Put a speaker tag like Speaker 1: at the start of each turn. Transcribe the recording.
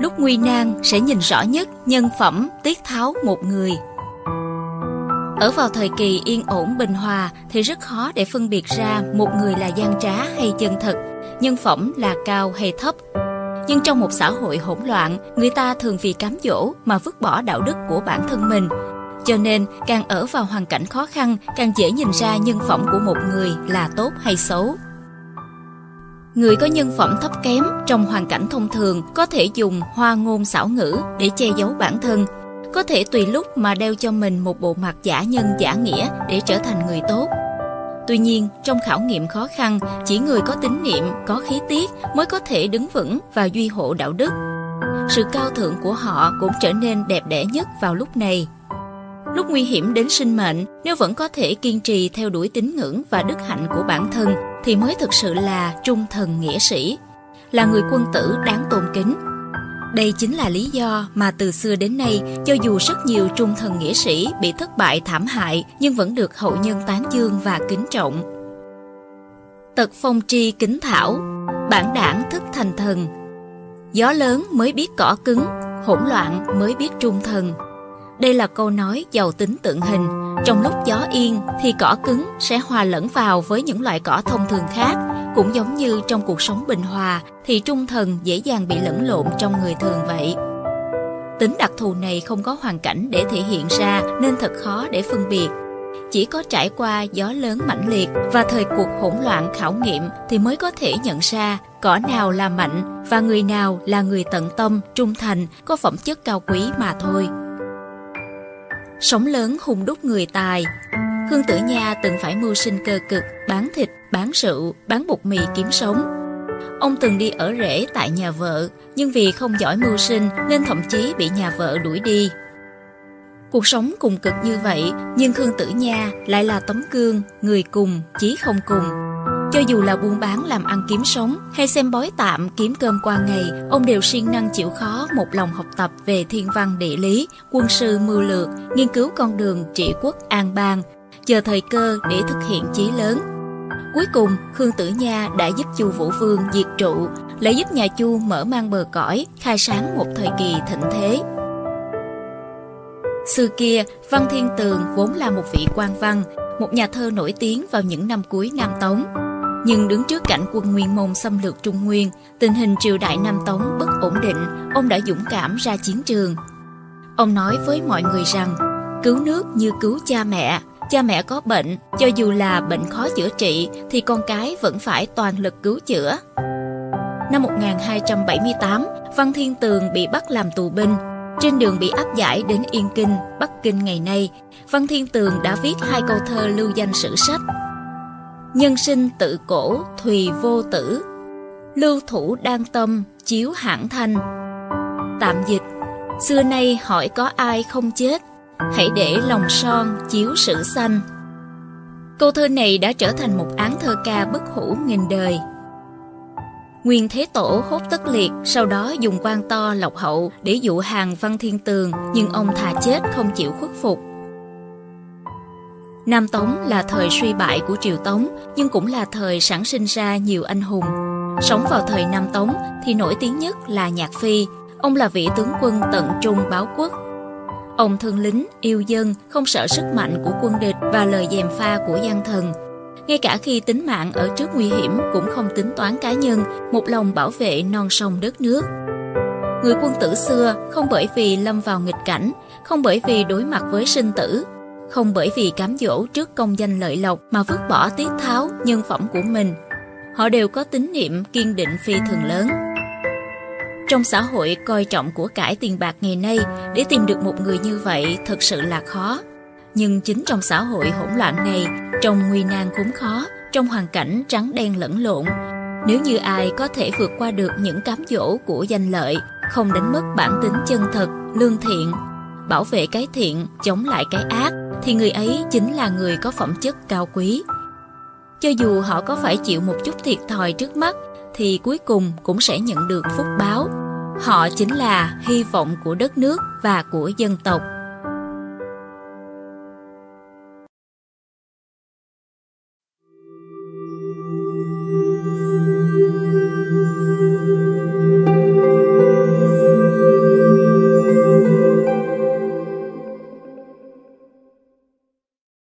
Speaker 1: lúc nguy nan sẽ nhìn rõ nhất nhân phẩm tiết tháo một người. Ở vào thời kỳ yên ổn bình hòa thì rất khó để phân biệt ra một người là gian trá hay chân thật, nhân phẩm là cao hay thấp. Nhưng trong một xã hội hỗn loạn, người ta thường vì cám dỗ mà vứt bỏ đạo đức của bản thân mình. Cho nên, càng ở vào hoàn cảnh khó khăn, càng dễ nhìn ra nhân phẩm của một người là tốt hay xấu. Người có nhân phẩm thấp kém trong hoàn cảnh thông thường có thể dùng hoa ngôn xảo ngữ để che giấu bản thân, có thể tùy lúc mà đeo cho mình một bộ mặt giả nhân giả nghĩa để trở thành người tốt. Tuy nhiên, trong khảo nghiệm khó khăn, chỉ người có tín niệm, có khí tiết mới có thể đứng vững và duy hộ đạo đức. Sự cao thượng của họ cũng trở nên đẹp đẽ nhất vào lúc này. Lúc nguy hiểm đến sinh mệnh, nếu vẫn có thể kiên trì theo đuổi tín ngưỡng và đức hạnh của bản thân, thì mới thực sự là trung thần nghĩa sĩ, là người quân tử đáng tôn kính. Đây chính là lý do mà từ xưa đến nay, cho dù rất nhiều trung thần nghĩa sĩ bị thất bại thảm hại, nhưng vẫn được hậu nhân tán dương và kính trọng. Tật phong tri kính thảo, bản đảng thức thành thần. Gió lớn mới biết cỏ cứng, hỗn loạn mới biết trung thần. Đây là câu nói giàu tính tượng hình. Trong lúc gió yên thì cỏ cứng sẽ hòa lẫn vào với những loại cỏ thông thường khác. Cũng giống như trong cuộc sống bình hòa thì trung thần dễ dàng bị lẫn lộn trong người thường vậy. Tính đặc thù này không có hoàn cảnh để thể hiện ra nên thật khó để phân biệt. Chỉ có trải qua gió lớn mãnh liệt và thời cuộc hỗn loạn khảo nghiệm thì mới có thể nhận ra cỏ nào là mạnh và người nào là người tận tâm, trung thành, có phẩm chất cao quý mà thôi. Sống lớn hùng đúc người tài Khương Tử Nha từng phải mưu sinh cơ cực, bán thịt, bán rượu, bán bột mì kiếm sống. Ông từng đi ở rễ tại nhà vợ, nhưng vì không giỏi mưu sinh nên thậm chí bị nhà vợ đuổi đi. Cuộc sống cùng cực như vậy, nhưng Khương Tử Nha lại là tấm gương, người cùng, chí không cùng. Cho dù là buôn bán làm ăn kiếm sống hay xem bói tạm kiếm cơm qua ngày, ông đều siêng năng chịu khó một lòng học tập về thiên văn địa lý, quân sư mưu lược, nghiên cứu con đường trị quốc an bang, chờ thời cơ để thực hiện chí lớn. Cuối cùng, Khương Tử Nha đã giúp Chu Vũ Vương diệt trụ, lại giúp nhà Chu mở mang bờ cõi, khai sáng một thời kỳ thịnh thế. Xưa kia, Văn Thiên Tường vốn là một vị quan văn, một nhà thơ nổi tiếng vào những năm cuối Nam Tống. Nhưng đứng trước cảnh quân Nguyên Mông xâm lược Trung Nguyên, tình hình triều đại Nam Tống bất ổn định, ông đã dũng cảm ra chiến trường. Ông nói với mọi người rằng, cứu nước như cứu cha mẹ, cha mẹ có bệnh, cho dù là bệnh khó chữa trị thì con cái vẫn phải toàn lực cứu chữa. Năm 1278, Văn Thiên Tường bị bắt làm tù binh. Trên đường bị áp giải đến Yên Kinh, Bắc Kinh ngày nay, Văn Thiên Tường đã viết hai câu thơ lưu danh sử sách Nhân sinh tự cổ thùy vô tử. Lưu thủ đan tâm chiếu hãng thanh. Tạm dịch Xưa nay hỏi có ai không chết Hãy để lòng son chiếu sử xanh Câu thơ này đã trở thành một án thơ ca bất hủ nghìn đời. Nguyên Thế Tổ hốt tất liệt, sau đó dùng quan to lọc hậu để dụ hàng Văn Thiên Tường, nhưng ông thà chết không chịu khuất phục. Nam Tống là thời suy bại của Triều Tống, nhưng cũng là thời sản sinh ra nhiều anh hùng. Sống vào thời Nam Tống thì nổi tiếng nhất là Nhạc Phi. Ông là vị tướng quân tận trung báo quốc. Ông thương lính, yêu dân, không sợ sức mạnh của quân địch và lời dèm pha của gian thần. Ngay cả khi tính mạng ở trước nguy hiểm cũng không tính toán cá nhân, một lòng bảo vệ non sông đất nước. Người quân tử xưa không bởi vì lâm vào nghịch cảnh, không bởi vì đối mặt với sinh tử, không bởi vì cám dỗ trước công danh lợi lộc mà vứt bỏ tiết tháo nhân phẩm của mình. Họ đều có tín niệm kiên định phi thường lớn. Trong xã hội coi trọng của cải tiền bạc ngày nay, để tìm được một người như vậy thật sự là khó. Nhưng chính trong xã hội hỗn loạn này, trong nguy nan khốn khó, trong hoàn cảnh trắng đen lẫn lộn, nếu như ai có thể vượt qua được những cám dỗ của danh lợi, không đánh mất bản tính chân thật, lương thiện, bảo vệ cái thiện, chống lại cái ác, thì người ấy chính là người có phẩm chất cao quý. Cho dù họ có phải chịu một chút thiệt thòi trước mắt, thì cuối cùng cũng sẽ nhận được phúc báo. Họ chính là hy vọng của đất nước và của dân tộc.